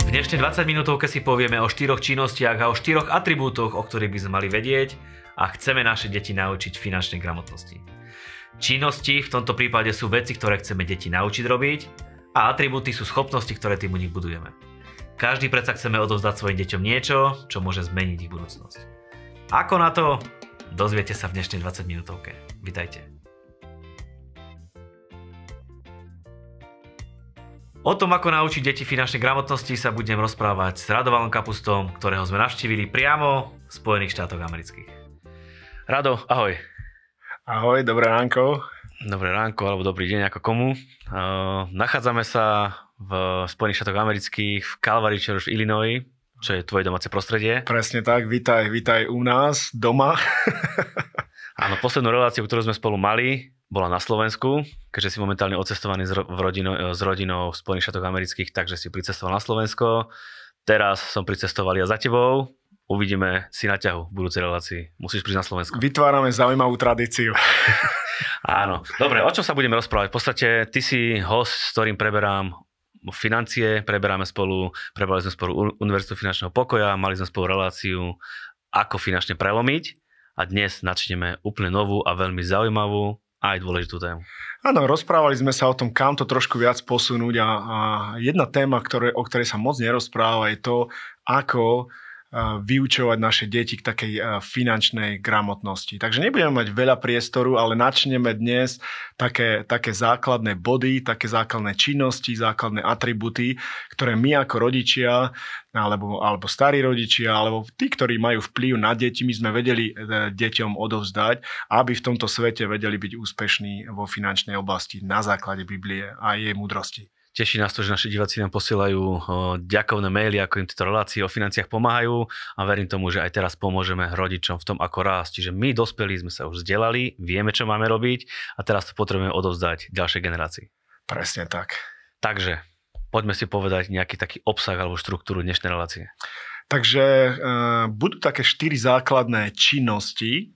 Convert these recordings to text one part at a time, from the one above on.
V dnešnej 20 minútovke si povieme o štyroch činnostiach a o štyroch atribútoch, o ktorých by sme mali vedieť a chceme naše deti naučiť finančnej gramotnosti. Činnosti v tomto prípade sú veci, ktoré chceme deti naučiť robiť a atribúty sú schopnosti, ktoré tým u nich budujeme. Každý predsa chceme odovzdať svojim deťom niečo, čo môže zmeniť ich budúcnosť. Ako na to? Dozviete sa v dnešnej 20 minútovke. Vitajte. O tom, ako naučiť deti finančnej gramotnosti sa budem rozprávať s Radovalom Kapustom, ktorého sme navštívili priamo v Spojených štátoch amerických. Rado, ahoj. Ahoj, dobré ránko. Dobré ránko, alebo dobrý deň, ako komu. Uh, nachádzame sa v Spojených štátoch amerických, v Calvary Church v Illinois, čo je tvoje domáce prostredie. Presne tak, vítaj, vítaj u nás, doma. Áno, poslednú reláciu, ktorú sme spolu mali, bola na Slovensku, keďže si momentálne ocestovaný s, rodino, s rodinou v Spojených štátoch amerických, takže si pricestoval na Slovensko. Teraz som pricestoval ja za tebou, uvidíme si na ťahu v budúcej relácii. Musíš prísť na Slovensku. Vytvárame zaujímavú tradíciu. Áno. Dobre, o čom sa budeme rozprávať? V podstate ty si host, s ktorým preberám financie, preberáme spolu, prebrali sme spolu Univerzitu finančného pokoja, mali sme spolu reláciu, ako finančne prelomiť a dnes načneme úplne novú a veľmi zaujímavú aj dôležitú tému. Áno, rozprávali sme sa o tom, kam to trošku viac posunúť a, a jedna téma, ktoré, o ktorej sa moc nerozpráva, je to, ako vyučovať naše deti k takej finančnej gramotnosti. Takže nebudeme mať veľa priestoru, ale načneme dnes také, také základné body, také základné činnosti, základné atributy, ktoré my ako rodičia alebo, alebo starí rodičia, alebo tí, ktorí majú vplyv na deti, my sme vedeli e, deťom odovzdať, aby v tomto svete vedeli byť úspešní vo finančnej oblasti na základe Biblie a jej múdrosti. Teší nás to, že naši diváci nám posielajú ďakovné maily, ako im tieto relácie o financiách pomáhajú a verím tomu, že aj teraz pomôžeme rodičom v tom, ako rásť. Čiže my, dospelí, sme sa už vzdelali, vieme, čo máme robiť a teraz to potrebujeme odovzdať ďalšej generácii. Presne tak. Takže poďme si povedať nejaký taký obsah alebo štruktúru dnešnej relácie. Takže uh, budú také štyri základné činnosti,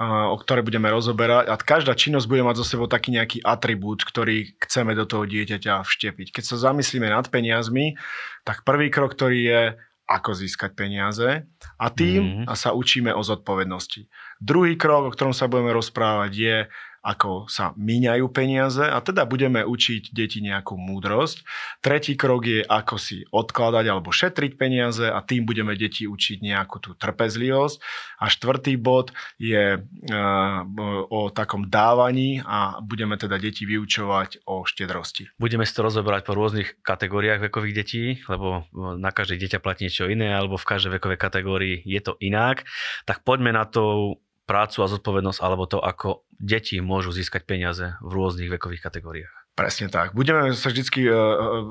o ktoré budeme rozoberať a každá činnosť bude mať zo sebou taký nejaký atribút, ktorý chceme do toho dieťaťa vštepiť. Keď sa zamyslíme nad peniazmi, tak prvý krok, ktorý je ako získať peniaze a tým mm-hmm. sa učíme o zodpovednosti. Druhý krok, o ktorom sa budeme rozprávať, je ako sa míňajú peniaze a teda budeme učiť deti nejakú múdrosť. Tretí krok je, ako si odkladať alebo šetriť peniaze a tým budeme deti učiť nejakú tú trpezlivosť. A štvrtý bod je uh, o takom dávaní a budeme teda deti vyučovať o štedrosti. Budeme si to rozoberať po rôznych kategóriách vekových detí, lebo na každé dieťa platí niečo iné, alebo v každej vekovej kategórii je to inak. Tak poďme na to prácu a zodpovednosť, alebo to, ako deti môžu získať peniaze v rôznych vekových kategóriách. Presne tak. Budeme sa vždy uh,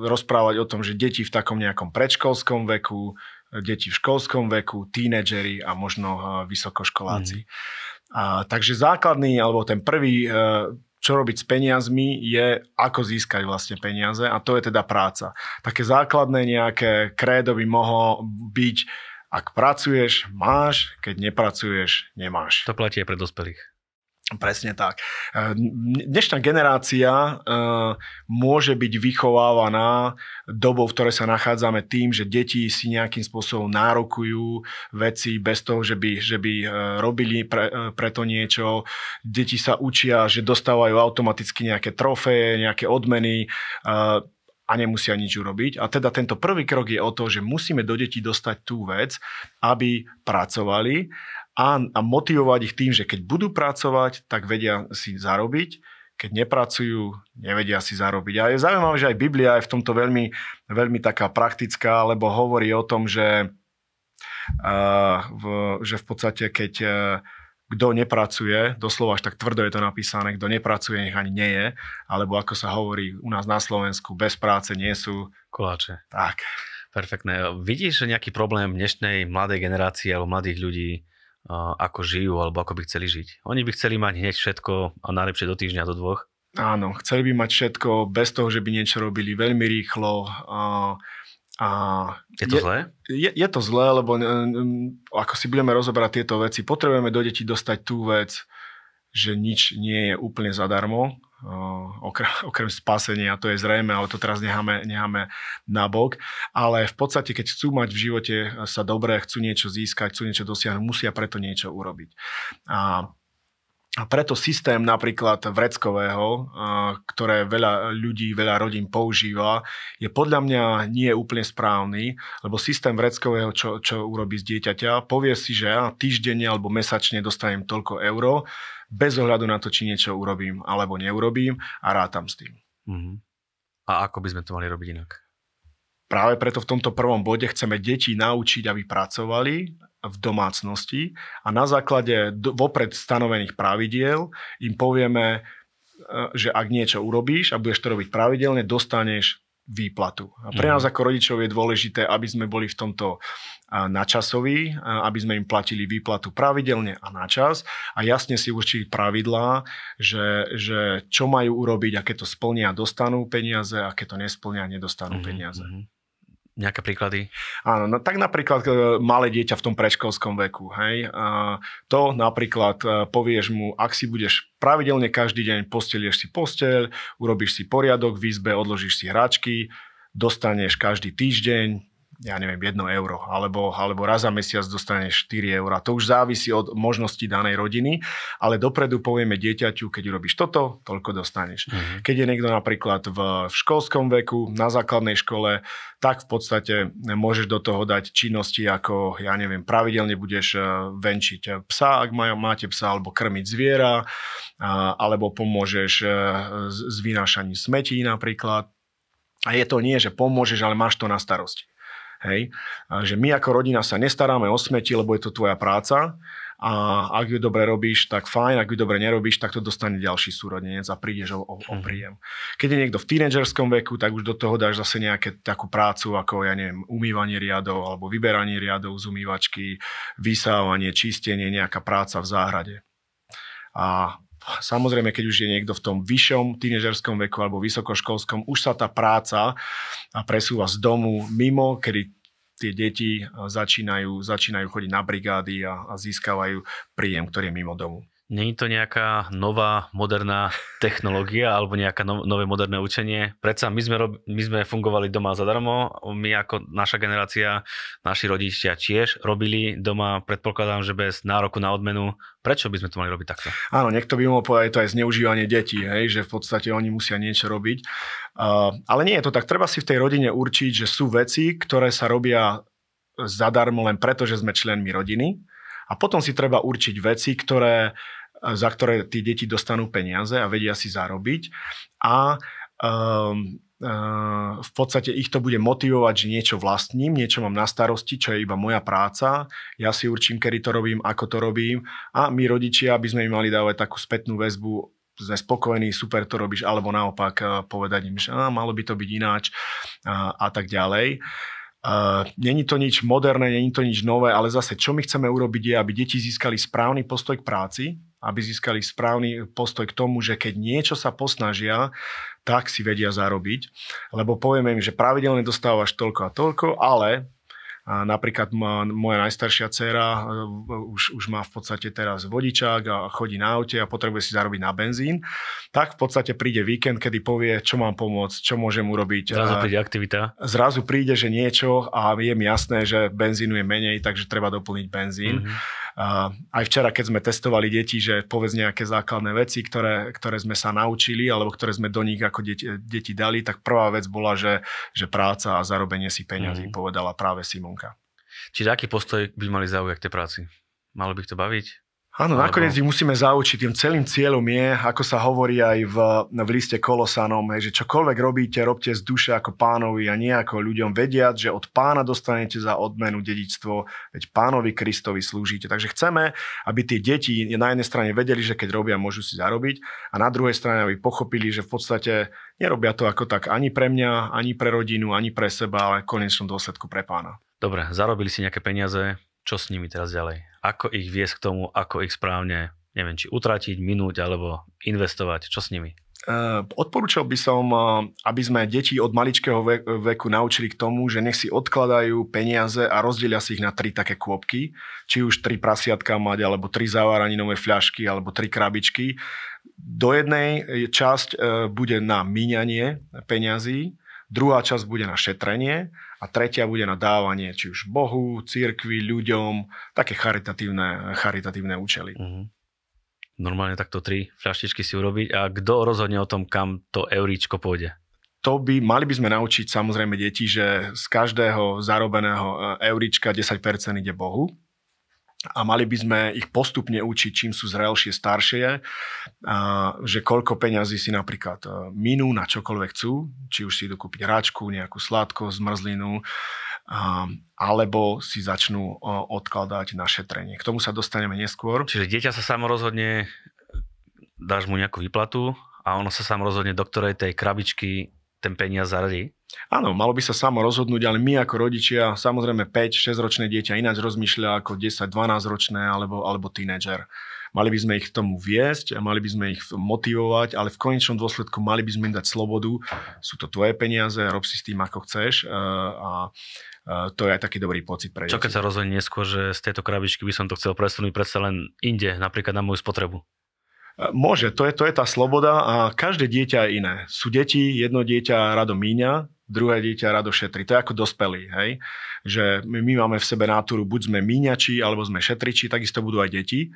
rozprávať o tom, že deti v takom nejakom predškolskom veku, deti v školskom veku, tínedžeri a možno vysokoškoláci. Mm. A, takže základný, alebo ten prvý, čo robiť s peniazmi, je ako získať vlastne peniaze a to je teda práca. Také základné nejaké krédo by mohlo byť ak pracuješ, máš, keď nepracuješ, nemáš. To platí aj pre dospelých. Presne tak. E, dnešná generácia e, môže byť vychovávaná dobou, v ktorej sa nachádzame tým, že deti si nejakým spôsobom nárokujú veci bez toho, že by, že by e, robili pre, to niečo. Deti sa učia, že dostávajú automaticky nejaké trofeje, nejaké odmeny a nemusia nič urobiť. A teda tento prvý krok je o to, že musíme do detí dostať tú vec, aby pracovali a, a motivovať ich tým, že keď budú pracovať, tak vedia si zarobiť, keď nepracujú, nevedia si zarobiť. A je zaujímavé, že aj Biblia je v tomto veľmi, veľmi taká praktická, lebo hovorí o tom, že, uh, v, že v podstate keď uh, kto nepracuje, doslova až tak tvrdo je to napísané, kto nepracuje, nech ani nie je, alebo ako sa hovorí u nás na Slovensku, bez práce nie sú koláče. Tak. Perfektné. Vidíš nejaký problém dnešnej mladej generácie alebo mladých ľudí, ako žijú alebo ako by chceli žiť? Oni by chceli mať hneď všetko a najlepšie do týždňa, do dvoch? Áno, chceli by mať všetko bez toho, že by niečo robili veľmi rýchlo. A je to je, zlé? Je, je to zlé, lebo ako si budeme rozoberať tieto veci, potrebujeme do detí dostať tú vec, že nič nie je úplne zadarmo okrem, okrem spasenia, to je zrejme, ale to teraz necháme, necháme na bok. Ale v podstate, keď chcú mať v živote sa dobré, chcú niečo získať, chcú niečo dosiahnuť, musia preto niečo urobiť. A a preto systém napríklad vreckového, ktoré veľa ľudí, veľa rodín používa, je podľa mňa nie úplne správny, lebo systém vreckového, čo, čo urobí z dieťaťa, povie si, že ja týždenne alebo mesačne dostanem toľko euro, bez ohľadu na to, či niečo urobím alebo neurobím a rátam s tým. Uh-huh. A ako by sme to mali robiť inak? Práve preto v tomto prvom bode chceme deti naučiť, aby pracovali v domácnosti a na základe vopred stanovených pravidiel im povieme, e, že ak niečo urobíš a budeš to robiť pravidelne, dostaneš výplatu. A pre nás mhm. ako rodičov je dôležité, aby sme boli v tomto načasoví, aby sme im platili výplatu pravidelne a na čas a jasne si určili pravidlá, že, že čo majú urobiť, aké to splnia, dostanú peniaze, aké to nesplnia, nedostanú mm-hmm. peniaze. Mhm. Nejaké príklady? Áno, no, tak napríklad e, malé dieťa v tom predškolskom veku. Hej? A to napríklad e, povieš mu, ak si budeš pravidelne každý deň postelieš si posteľ, urobíš si poriadok v izbe, odložíš si hračky, dostaneš každý týždeň ja neviem, 1 euro, alebo, alebo raz za mesiac dostaneš 4 eur. To už závisí od možností danej rodiny, ale dopredu povieme dieťaťu, keď urobíš toto, toľko dostaneš. Uh-huh. Keď je niekto napríklad v, v školskom veku, na základnej škole, tak v podstate môžeš do toho dať činnosti ako, ja neviem, pravidelne budeš e, venčiť psa, ak máte psa, alebo krmiť zviera, alebo pomôžeš e, s vynášaním smetí napríklad. A je to nie, že pomôžeš, ale máš to na starosti. Hej? A že my ako rodina sa nestaráme o smeti, lebo je to tvoja práca a ak ju dobre robíš, tak fajn, ak ju dobre nerobíš, tak to dostane ďalší súrodenec a prídeš o, o, o mhm. príjem. Keď je niekto v tínedžerskom veku, tak už do toho dáš zase nejaké takú prácu ako, ja neviem, umývanie riadov alebo vyberanie riadov z umývačky, vysávanie, čistenie, nejaká práca v záhrade. A Samozrejme, keď už je niekto v tom vyššom tínežerskom veku alebo vysokoškolskom, už sa tá práca presúva z domu mimo, kedy tie deti začínajú, začínajú chodiť na brigády a, a získavajú príjem, ktorý je mimo domu. Není to nejaká nová moderná technológia alebo nejaké no, nové moderné učenie? Predsa my sme, rob, my sme fungovali doma zadarmo, my ako naša generácia, naši rodičia tiež robili doma, predpokladám, že bez nároku na odmenu. Prečo by sme to mali robiť takto? Áno, niekto by mohol povedať, to je zneužívanie detí, hej, že v podstate oni musia niečo robiť. Uh, ale nie je to tak. Treba si v tej rodine určiť, že sú veci, ktoré sa robia zadarmo len preto, že sme členmi rodiny. A potom si treba určiť veci, ktoré za ktoré tí deti dostanú peniaze a vedia si zarobiť. A um, uh, v podstate ich to bude motivovať, že niečo vlastním, niečo mám na starosti, čo je iba moja práca. Ja si určím, kedy to robím, ako to robím. A my rodičia, aby sme im mali dávať takú spätnú väzbu, sme spokojní, super to robíš, alebo naopak uh, povedať im, že á, malo by to byť ináč a, a tak ďalej. Uh, není to nič moderné, není to nič nové, ale zase, čo my chceme urobiť je, aby deti získali správny postoj k práci, aby získali správny postoj k tomu, že keď niečo sa posnažia, tak si vedia zarobiť. Lebo povieme im, že pravidelne dostávaš toľko a toľko, ale a napríklad moja najstaršia dcéra e, už, už má v podstate teraz vodičák a chodí na aute a potrebuje si zarobiť na benzín, tak v podstate príde víkend, kedy povie, čo mám pomôcť, čo môžem urobiť. Zrazu príde aktivita. Zrazu príde, že niečo a je mi jasné, že benzínu je menej, takže treba doplniť benzín. Mm-hmm aj včera, keď sme testovali deti, že povedz nejaké základné veci, ktoré, ktoré sme sa naučili alebo ktoré sme do nich ako deti, deti dali, tak prvá vec bola, že, že práca a zarobenie si peňazí, mm. povedala práve Simonka. Čiže aký postoj by mali zaujať k tej práci? Malo by ich to baviť? Áno, nakoniec ich musíme zaučiť. Tým celým cieľom je, ako sa hovorí aj v, v liste Kolosanom, že čokoľvek robíte, robte z duše ako pánovi a nie ako ľuďom vediať, že od pána dostanete za odmenu dedičstvo, veď pánovi Kristovi slúžite. Takže chceme, aby tie deti na jednej strane vedeli, že keď robia, môžu si zarobiť a na druhej strane, aby pochopili, že v podstate nerobia to ako tak ani pre mňa, ani pre rodinu, ani pre seba, ale v konečnom dôsledku pre pána. Dobre, zarobili si nejaké peniaze, čo s nimi teraz ďalej? Ako ich viesť k tomu, ako ich správne, neviem, či utratiť, minúť alebo investovať? Čo s nimi? Odporúčal by som, aby sme deti od maličkého veku naučili k tomu, že nech si odkladajú peniaze a rozdelia si ich na tri také kôpky, či už tri prasiatka mať, alebo tri zavaraninové fľašky, alebo tri krabičky. Do jednej časť bude na míňanie peňazí, druhá časť bude na šetrenie a tretia bude na dávanie, či už Bohu, církvi, ľuďom, také charitatívne, charitatívne účely. Uh-huh normálne takto tri fľaštičky si urobiť a kto rozhodne o tom, kam to euríčko pôjde? To by, mali by sme naučiť samozrejme deti, že z každého zarobeného e, euríčka 10% ide Bohu a mali by sme ich postupne učiť, čím sú zrelšie, staršie, a že koľko peňazí si napríklad e, minú na čokoľvek chcú, či už si idú kúpiť hráčku, nejakú sladkosť, zmrzlinu, alebo si začnú odkladať na šetrenie. K tomu sa dostaneme neskôr. Čiže dieťa sa samo rozhodne, dáš mu nejakú výplatu a ono sa samo rozhodne, do ktorej tej krabičky ten peniaz zaradí? Áno, malo by sa samo rozhodnúť, ale my ako rodičia, samozrejme 5-6 ročné dieťa ináč rozmýšľa ako 10-12 ročné alebo, alebo tínedžer. Mali by sme ich k tomu viesť, mali by sme ich motivovať, ale v konečnom dôsledku mali by sme im dať slobodu. Sú to tvoje peniaze, rob si s tým ako chceš a to je aj taký dobrý pocit pre Čo keď sa rozhodne neskôr, že z tejto krabičky by som to chcel presunúť predsa len inde, napríklad na moju spotrebu? Môže, to je, to je tá sloboda a každé dieťa je iné. Sú deti, jedno dieťa rado míňa, druhé dieťa rado šetri. To je ako dospelí, hej? Že my, my máme v sebe náturu, buď sme míňači, alebo sme šetriči, takisto budú aj deti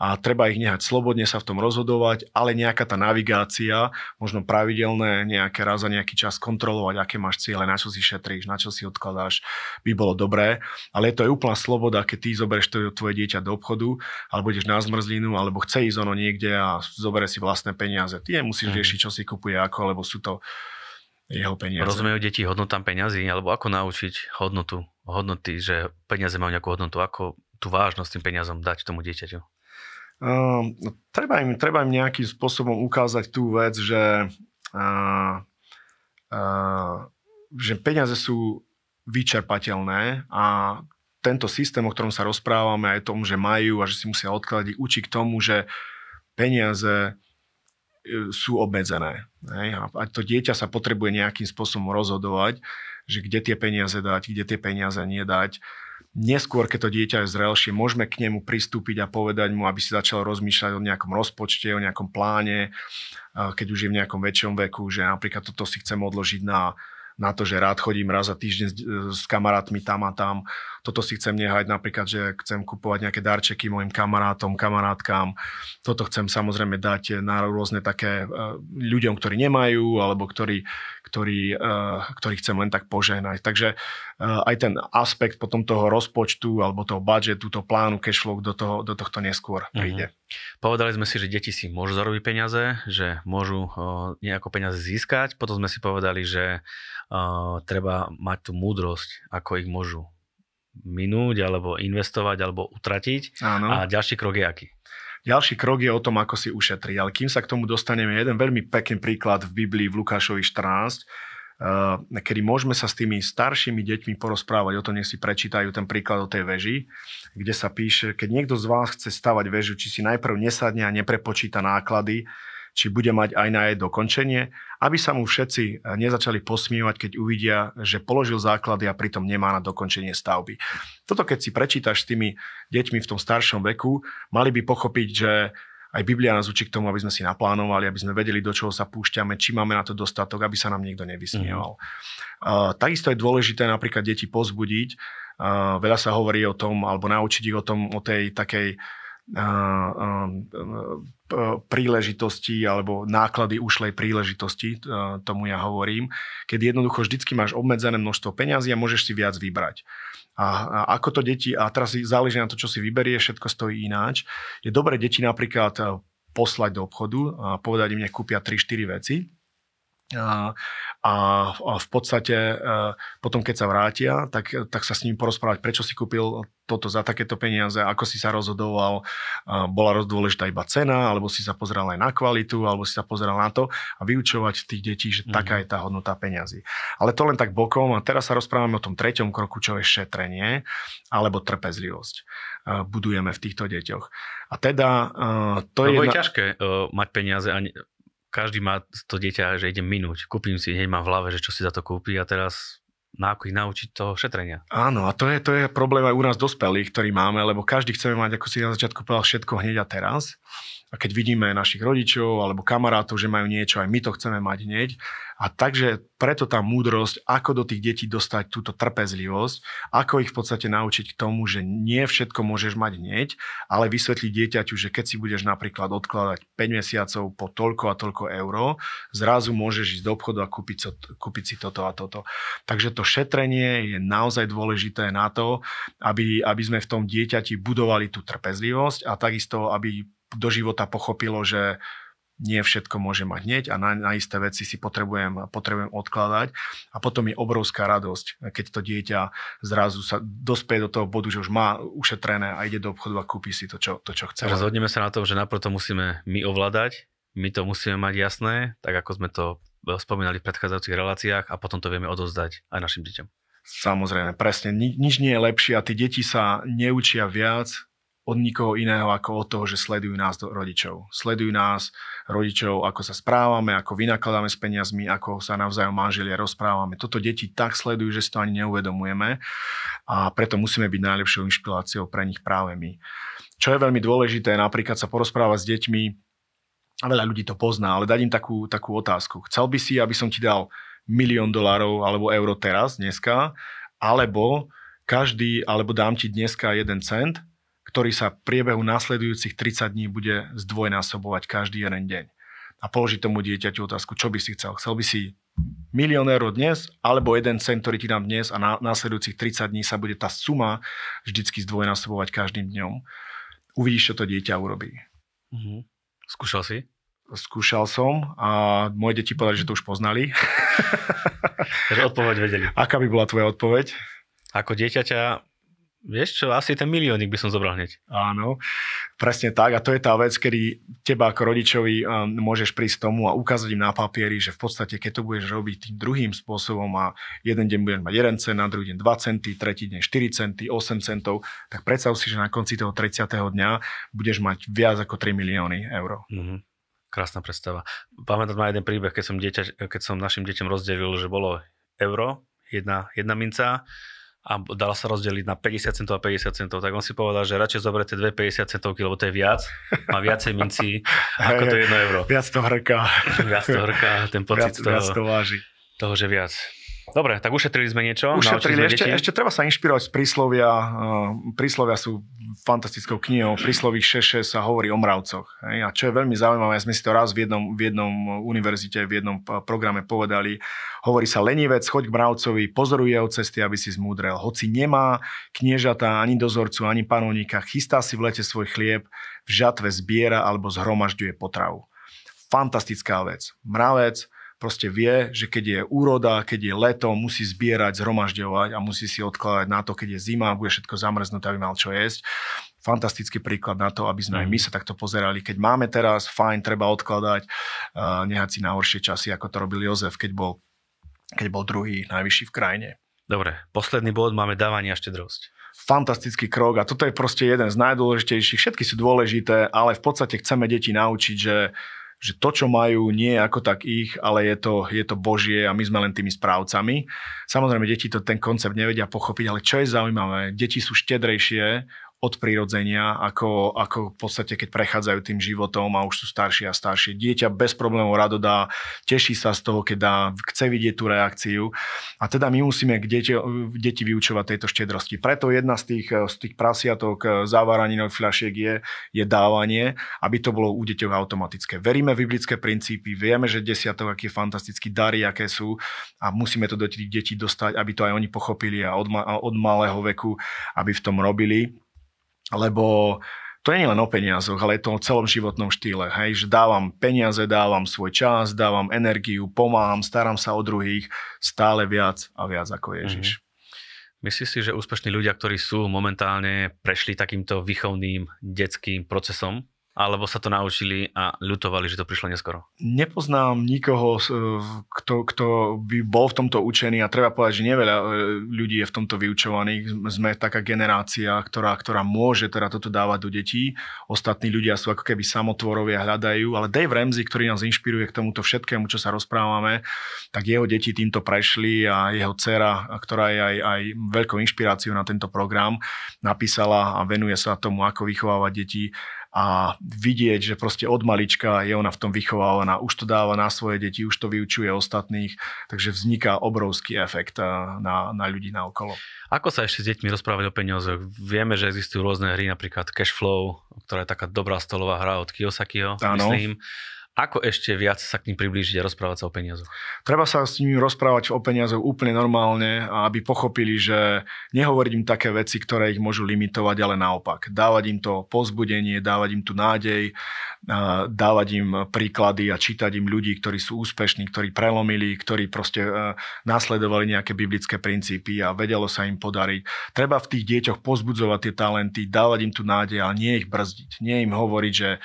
a treba ich nehať slobodne sa v tom rozhodovať, ale nejaká tá navigácia, možno pravidelné nejaké raz za nejaký čas kontrolovať, aké máš ciele, na čo si šetríš, na čo si odkladáš, by bolo dobré. Ale to je úplná sloboda, keď ty zoberieš to tvoje dieťa do obchodu, alebo ideš na zmrzlinu, alebo chce ísť ono niekde a zobere si vlastné peniaze. Ty nemusíš mhm. riešiť, čo si kupuje ako, lebo sú to jeho peniaze. Rozumejú deti hodnotám peňazí, alebo ako naučiť hodnotu, hodnoty, že peniaze majú nejakú hodnotu, ako tú vážnosť tým peniazom dať tomu dieťaťu? Uh, treba, im, treba im nejakým spôsobom ukázať tú vec, že, uh, uh, že peniaze sú vyčerpateľné a tento systém, o ktorom sa rozprávame, aj tom, že majú a že si musia odkladať, učí k tomu, že peniaze sú obmedzené. A to dieťa sa potrebuje nejakým spôsobom rozhodovať, že kde tie peniaze dať, kde tie peniaze nedať. Neskôr, keď to dieťa je zrelšie, môžeme k nemu pristúpiť a povedať mu, aby si začal rozmýšľať o nejakom rozpočte, o nejakom pláne, keď už je v nejakom väčšom veku, že napríklad toto si chcem odložiť na na to, že rád chodím raz za týždeň s, s kamarátmi tam a tam. Toto si chcem nehať napríklad, že chcem kupovať nejaké darčeky mojim kamarátom, kamarátkám. Toto chcem samozrejme dať na rôzne také uh, ľuďom, ktorí nemajú alebo ktorí, ktorí, uh, ktorí chcem len tak požehnať. Takže aj ten aspekt potom toho rozpočtu alebo toho budžetu, toho plánu cashflow do, toho, do tohto neskôr mhm. príde. Mm-hmm. Povedali sme si, že deti si môžu zarobiť peniaze, že môžu nejako peniaze získať. Potom sme si povedali, že uh, treba mať tú múdrosť, ako ich môžu minúť, alebo investovať, alebo utratiť. Áno. A ďalší krok je aký? Ďalší krok je o tom, ako si ušetriť. Ale kým sa k tomu dostaneme, jeden veľmi pekný príklad v Biblii v Lukášovi 14, kedy môžeme sa s tými staršími deťmi porozprávať o tom, nech si prečítajú ten príklad o tej veži, kde sa píše, keď niekto z vás chce stavať väžu, či si najprv nesadne a neprepočíta náklady, či bude mať aj na jej dokončenie, aby sa mu všetci eh, nezačali posmievať, keď uvidia, že položil základy a pritom nemá na dokončenie stavby. Toto keď si prečítaš s tými deťmi v tom staršom veku, mali by pochopiť, že aj Biblia nás učí k tomu, aby sme si naplánovali, aby sme vedeli, do čoho sa púšťame, či máme na to dostatok, aby sa nám niekto nevysmieval. Mm-hmm. Uh, takisto je dôležité napríklad deti pozbudiť. Uh, veľa sa hovorí o tom, alebo naučiť ich o tom, o tej takej príležitosti alebo náklady ušlej príležitosti, tomu ja hovorím, keď jednoducho vždycky máš obmedzené množstvo peňazí a môžeš si viac vybrať. A, a ako to deti, a teraz záleží na to, čo si vyberie, všetko stojí ináč. Je dobré deti napríklad poslať do obchodu a povedať im, nech kúpia 3-4 veci, a, a v podstate e, potom, keď sa vrátia, tak, tak sa s ním porozprávať, prečo si kúpil toto za takéto peniaze, ako si sa rozhodoval, bola dôležitá iba cena, alebo si sa pozeral aj na kvalitu, alebo si sa pozeral na to a vyučovať tých detí, že mm-hmm. taká je tá hodnota peňazí. Ale to len tak bokom a teraz sa rozprávame o tom treťom kroku, čo je šetrenie alebo trpezlivosť budujeme v týchto deťoch. A teda to no, je... Jedna... ťažké uh, mať peniaze a každý má to dieťa, že idem minúť, kúpim si, hneď mám v hlave, že čo si za to kúpi a teraz ako ich naučiť toho šetrenia. Áno, a to je, to je problém aj u nás dospelých, ktorý máme, lebo každý chceme mať, ako si na začiatku povedal, všetko hneď a teraz. A keď vidíme našich rodičov alebo kamarátov, že majú niečo, aj my to chceme mať hneď. A takže preto tá múdrosť, ako do tých detí dostať túto trpezlivosť, ako ich v podstate naučiť k tomu, že nie všetko môžeš mať hneď, ale vysvetliť dieťaťu, že keď si budeš napríklad odkladať 5 mesiacov po toľko a toľko euro, zrazu môžeš ísť do obchodu a kúpiť, kúpiť si toto a toto. Takže to šetrenie je naozaj dôležité na to, aby, aby sme v tom dieťati budovali tú trpezlivosť a takisto, aby do života pochopilo, že nie všetko môže mať hneď a na, na isté veci si potrebujem, potrebujem odkladať. A potom je obrovská radosť, keď to dieťa zrazu sa dospie do toho bodu, že už má ušetrené a ide do obchodu a kúpi si to, čo, to, čo chce. Takže zhodneme sa na tom, že najprv to musíme my ovládať, my to musíme mať jasné, tak ako sme to spomínali v predchádzajúcich reláciách a potom to vieme odozdať aj našim deťom. Samozrejme, presne. Ni, nič nie je lepšie a tí deti sa neučia viac, od nikoho iného ako od toho, že sledujú nás rodičov. Sledujú nás rodičov, ako sa správame, ako vynakladáme s peniazmi, ako sa navzájom manželia rozprávame. Toto deti tak sledujú, že si to ani neuvedomujeme a preto musíme byť najlepšou inšpiráciou pre nich práve my. Čo je veľmi dôležité, napríklad sa porozprávať s deťmi, a veľa ľudí to pozná, ale dať im takú, takú otázku. Chcel by si, aby som ti dal milión dolárov alebo euro teraz, dneska, alebo každý, alebo dám ti dneska jeden cent ktorý sa priebehu následujúcich 30 dní bude zdvojnásobovať každý jeden deň. A položí tomu dieťaťu otázku, čo by si chcel. Chcel by si milión eur dnes, alebo jeden cent, ktorý ti dám dnes a na následujúcich 30 dní sa bude tá suma vždycky zdvojnásobovať každým dňom. Uvidíš, čo to dieťa urobí. Uh-huh. Skúšal si? Skúšal som a moje deti povedali, že to už poznali. Takže odpoveď vedeli. Aká by bola tvoja odpoveď? Ako dieťaťa Vieš čo, asi ten miliónik by som zobral hneď. Áno, presne tak. A to je tá vec, kedy teba ako rodičovi um, môžeš prísť tomu a ukázať im na papieri, že v podstate, keď to budeš robiť tým druhým spôsobom a jeden deň budeš mať 1 cent, na druhý deň 2 centy, tretí deň 4 centy, 8 centov, tak predstav si, že na konci toho 30. dňa budeš mať viac ako 3 milióny eur. Mm-hmm. Krásna predstava. Pamätám na jeden príbeh, keď som, dieťa, keď som našim deťom rozdelil, že bolo euro, jedna, jedna minca, a dala sa rozdeliť na 50 centov a 50 centov, tak on si povedal, že radšej zoberete dve 50 centovky, lebo to je viac, má viacej minci ako to 1 euro. Viac to hrká. Viac to hrká, ten pocit viac, toho, viac to váži. toho, že viac. Dobre, tak ušetrili sme niečo. Ušetrili, ešte, deti. ešte treba sa inšpirovať z príslovia. Uh, príslovia sú fantastickou knihou. Prísloví 6.6 sa hovorí o mravcoch. A čo je veľmi zaujímavé, sme si to raz v jednom, v jednom univerzite, v jednom programe povedali. Hovorí sa lenivec, choď k mravcovi, pozoruje jeho cesty, aby si zmúdrel. Hoci nemá kniežata, ani dozorcu, ani panovníka, chystá si v lete svoj chlieb, v žatve zbiera alebo zhromažďuje potravu. Fantastická vec. Mravec, proste vie, že keď je úroda, keď je leto, musí zbierať, zhromažďovať a musí si odkladať na to, keď je zima, bude všetko zamrznuté, aby mal čo jesť. Fantastický príklad na to, aby sme aj my mhm. sa takto pozerali. Keď máme teraz, fajn, treba odkladať, uh, nehať si na horšie časy, ako to robil Jozef, keď bol, keď bol druhý najvyšší v krajine. Dobre, posledný bod máme dávanie a štedrosť fantastický krok a toto je proste jeden z najdôležitejších. Všetky sú dôležité, ale v podstate chceme deti naučiť, že že to, čo majú, nie je ako tak ich, ale je to, je to Božie a my sme len tými správcami. Samozrejme, deti to ten koncept nevedia pochopiť, ale čo je zaujímavé, deti sú štedrejšie od prirodzenia, ako, ako v podstate, keď prechádzajú tým životom a už sú staršie a staršie. Dieťa bez problémov rado dá, teší sa z toho, keď dá, chce vidieť tú reakciu. A teda my musíme k deti, deti vyučovať tejto štedrosti. Preto jedna z tých, z tých prasiatok eh, závaraninov fľašiek je, je dávanie, aby to bolo u deťov automatické. Veríme v biblické princípy, vieme, že desiatok, aký je fantastický dary, aké sú a musíme to do tých detí dostať, aby to aj oni pochopili a od, od malého veku, aby v tom robili lebo to nie je len o peniazoch, ale je to o celom životnom štýle. Hej, že dávam peniaze, dávam svoj čas, dávam energiu, pomáham, starám sa o druhých stále viac a viac ako Ježiš. Mm-hmm. Myslíš si, že úspešní ľudia, ktorí sú momentálne prešli takýmto výchovným detským procesom, alebo sa to naučili a ľutovali, že to prišlo neskoro? Nepoznám nikoho, kto, kto by bol v tomto učený a treba povedať, že neveľa e, ľudí je v tomto vyučovaných. Sme taká generácia, ktorá, ktorá môže teda toto dávať do detí. Ostatní ľudia sú ako keby samotvorovia, hľadajú, ale Dave Ramsey, ktorý nás inšpiruje k tomuto všetkému, čo sa rozprávame, tak jeho deti týmto prešli a jeho dcera, ktorá je aj, aj veľkou inšpiráciou na tento program, napísala a venuje sa tomu, ako vychovávať deti a vidieť, že proste od malička je ona v tom vychovávaná, už to dáva na svoje deti, už to vyučuje ostatných, takže vzniká obrovský efekt eh, na, na ľudí na okolo. Ako sa ešte s deťmi rozprávať o peniazoch? Vieme, že existujú rôzne hry, napríklad Cashflow, ktorá je taká dobrá stolová hra od Kiyosakiho, myslím. Ako ešte viac sa k ním priblížiť a rozprávať sa o peniazoch? Treba sa s nimi rozprávať o peniazoch úplne normálne, aby pochopili, že nehovoriť im také veci, ktoré ich môžu limitovať, ale naopak. Dávať im to pozbudenie, dávať im tu nádej, dávať im príklady a čítať im ľudí, ktorí sú úspešní, ktorí prelomili, ktorí proste e, následovali nejaké biblické princípy a vedelo sa im podariť. Treba v tých deťoch pozbudzovať tie talenty, dávať im tu nádej, ale nie ich brzdiť. Nie im hovoriť, že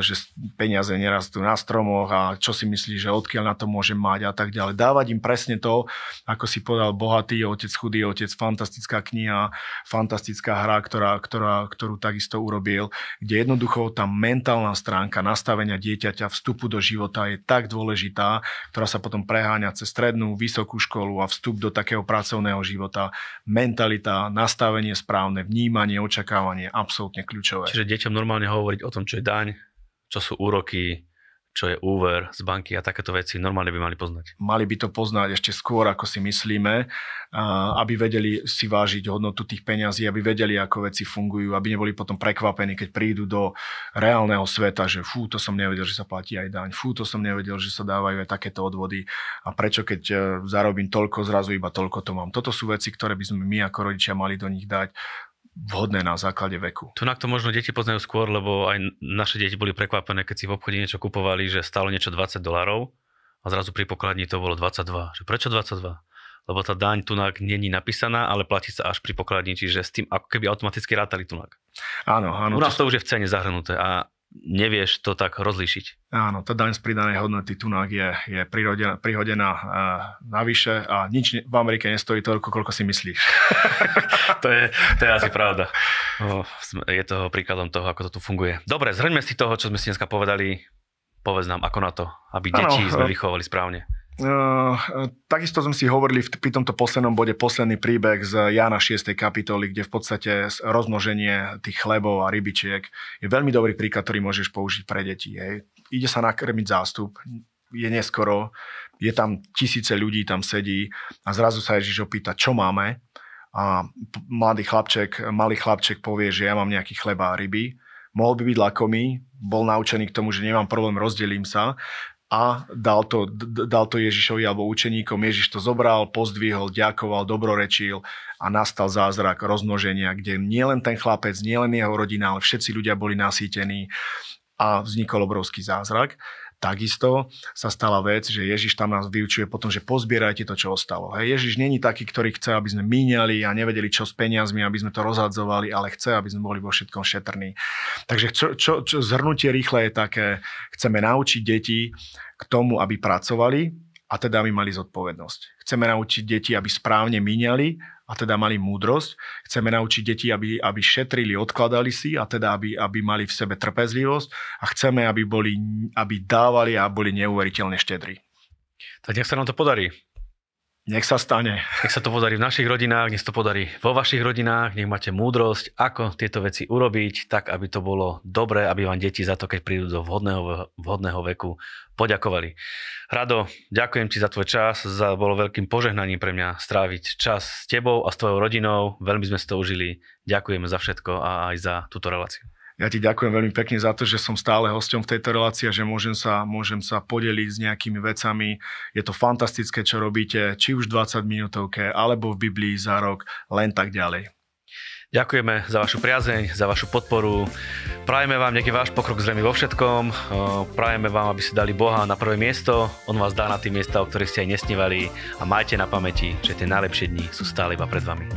že peniaze nerastú na stromoch a čo si myslí, že odkiaľ na to môže mať a tak ďalej. Dávať im presne to, ako si povedal, bohatý otec, chudý otec, fantastická kniha, fantastická hra, ktorá, ktorá, ktorú takisto urobil, kde jednoducho tá mentálna stránka nastavenia dieťaťa, vstupu do života je tak dôležitá, ktorá sa potom preháňa cez strednú, vysokú školu a vstup do takého pracovného života. Mentalita, nastavenie správne, vnímanie, očakávanie, absolútne kľúčové. Čiže deťom normálne hovoriť o tom, čo je daň, čo sú úroky, čo je úver z banky a takéto veci normálne by mali poznať. Mali by to poznať ešte skôr, ako si myslíme, aby vedeli si vážiť hodnotu tých peňazí, aby vedeli, ako veci fungujú, aby neboli potom prekvapení, keď prídu do reálneho sveta, že fú, to som nevedel, že sa platí aj daň, fú, to som nevedel, že sa dávajú aj takéto odvody a prečo keď e, zarobím toľko, zrazu iba toľko to mám. Toto sú veci, ktoré by sme my ako rodičia mali do nich dať vhodné na základe veku. Tu na to možno deti poznajú skôr, lebo aj naše deti boli prekvapené, keď si v obchode niečo kupovali, že stalo niečo 20 dolarov a zrazu pri pokladni to bolo 22. Že prečo 22? Lebo tá daň tunak není napísaná, ale platí sa až pri pokladni, čiže s tým ako keby automaticky rátali tunak. Áno, áno. U nás to už je v cene zahrnuté a nevieš to tak rozlíšiť. Áno, tá daň z pridanej hodnoty tunák je, je prihodená, prihodená uh, navyše a nič v Amerike nestojí toľko, koľko si myslíš. to, je, to je asi pravda. O, je to príkladom toho, ako to tu funguje. Dobre, zhrňme si toho, čo sme si dneska povedali. Povedz nám, ako na to, aby deti ano, sme vychovali správne. Uh, takisto sme si hovorili v, pri tomto poslednom bode posledný príbeh z Jana 6. kapitoly, kde v podstate rozmnoženie tých chlebov a rybičiek je veľmi dobrý príklad, ktorý môžeš použiť pre deti. Hej. Ide sa nakrmiť zástup, je neskoro, je tam tisíce ľudí, tam sedí a zrazu sa Ježiš opýta, čo máme a mladý chlapček, malý chlapček povie, že ja mám nejaký chleba a ryby, mohol by byť lakomý, bol naučený k tomu, že nemám problém, rozdelím sa a dal to, dal to Ježišovi alebo učeníkom. Ježiš to zobral, pozdvihol, ďakoval, dobrorečil a nastal zázrak rozmnoženia, kde nielen ten chlapec, nielen jeho rodina, ale všetci ľudia boli nasýtení a vznikol obrovský zázrak. Takisto sa stala vec, že Ježiš tam nás vyučuje potom, že pozbierajte to, čo ostalo. Hej, Ježiš není taký, ktorý chce, aby sme míňali a nevedeli, čo s peniazmi, aby sme to rozhadzovali, ale chce, aby sme boli vo všetkom šetrní. Takže čo, čo, čo zhrnutie rýchle je také, chceme naučiť deti k tomu, aby pracovali a teda aby mali zodpovednosť. Chceme naučiť deti, aby správne míňali a teda mali múdrosť. Chceme naučiť deti, aby, aby šetrili, odkladali si a teda aby, aby mali v sebe trpezlivosť a chceme, aby, boli, aby dávali a boli neuveriteľne štedrí. Tak nech sa nám to podarí. Nech sa stane. Nech sa to podarí v našich rodinách, nech sa to podarí vo vašich rodinách, nech máte múdrosť, ako tieto veci urobiť, tak aby to bolo dobré, aby vám deti za to, keď prídu do vhodného, vhodného veku, poďakovali. Rado, ďakujem ti za tvoj čas, za, bolo veľkým požehnaním pre mňa stráviť čas s tebou a s tvojou rodinou, veľmi sme si to užili, ďakujeme za všetko a aj za túto reláciu. Ja ti ďakujem veľmi pekne za to, že som stále hosťom v tejto relácii a že môžem sa, môžem sa podeliť s nejakými vecami. Je to fantastické, čo robíte, či už 20 minútovke, alebo v Biblii za rok, len tak ďalej. Ďakujeme za vašu priazeň, za vašu podporu. Prajeme vám nejaký váš pokrok zrejme vo všetkom. Prajeme vám, aby ste dali Boha na prvé miesto. On vás dá na tie miesta, o ktorých ste aj nesnívali. A majte na pamäti, že tie najlepšie dni sú stále iba pred vami.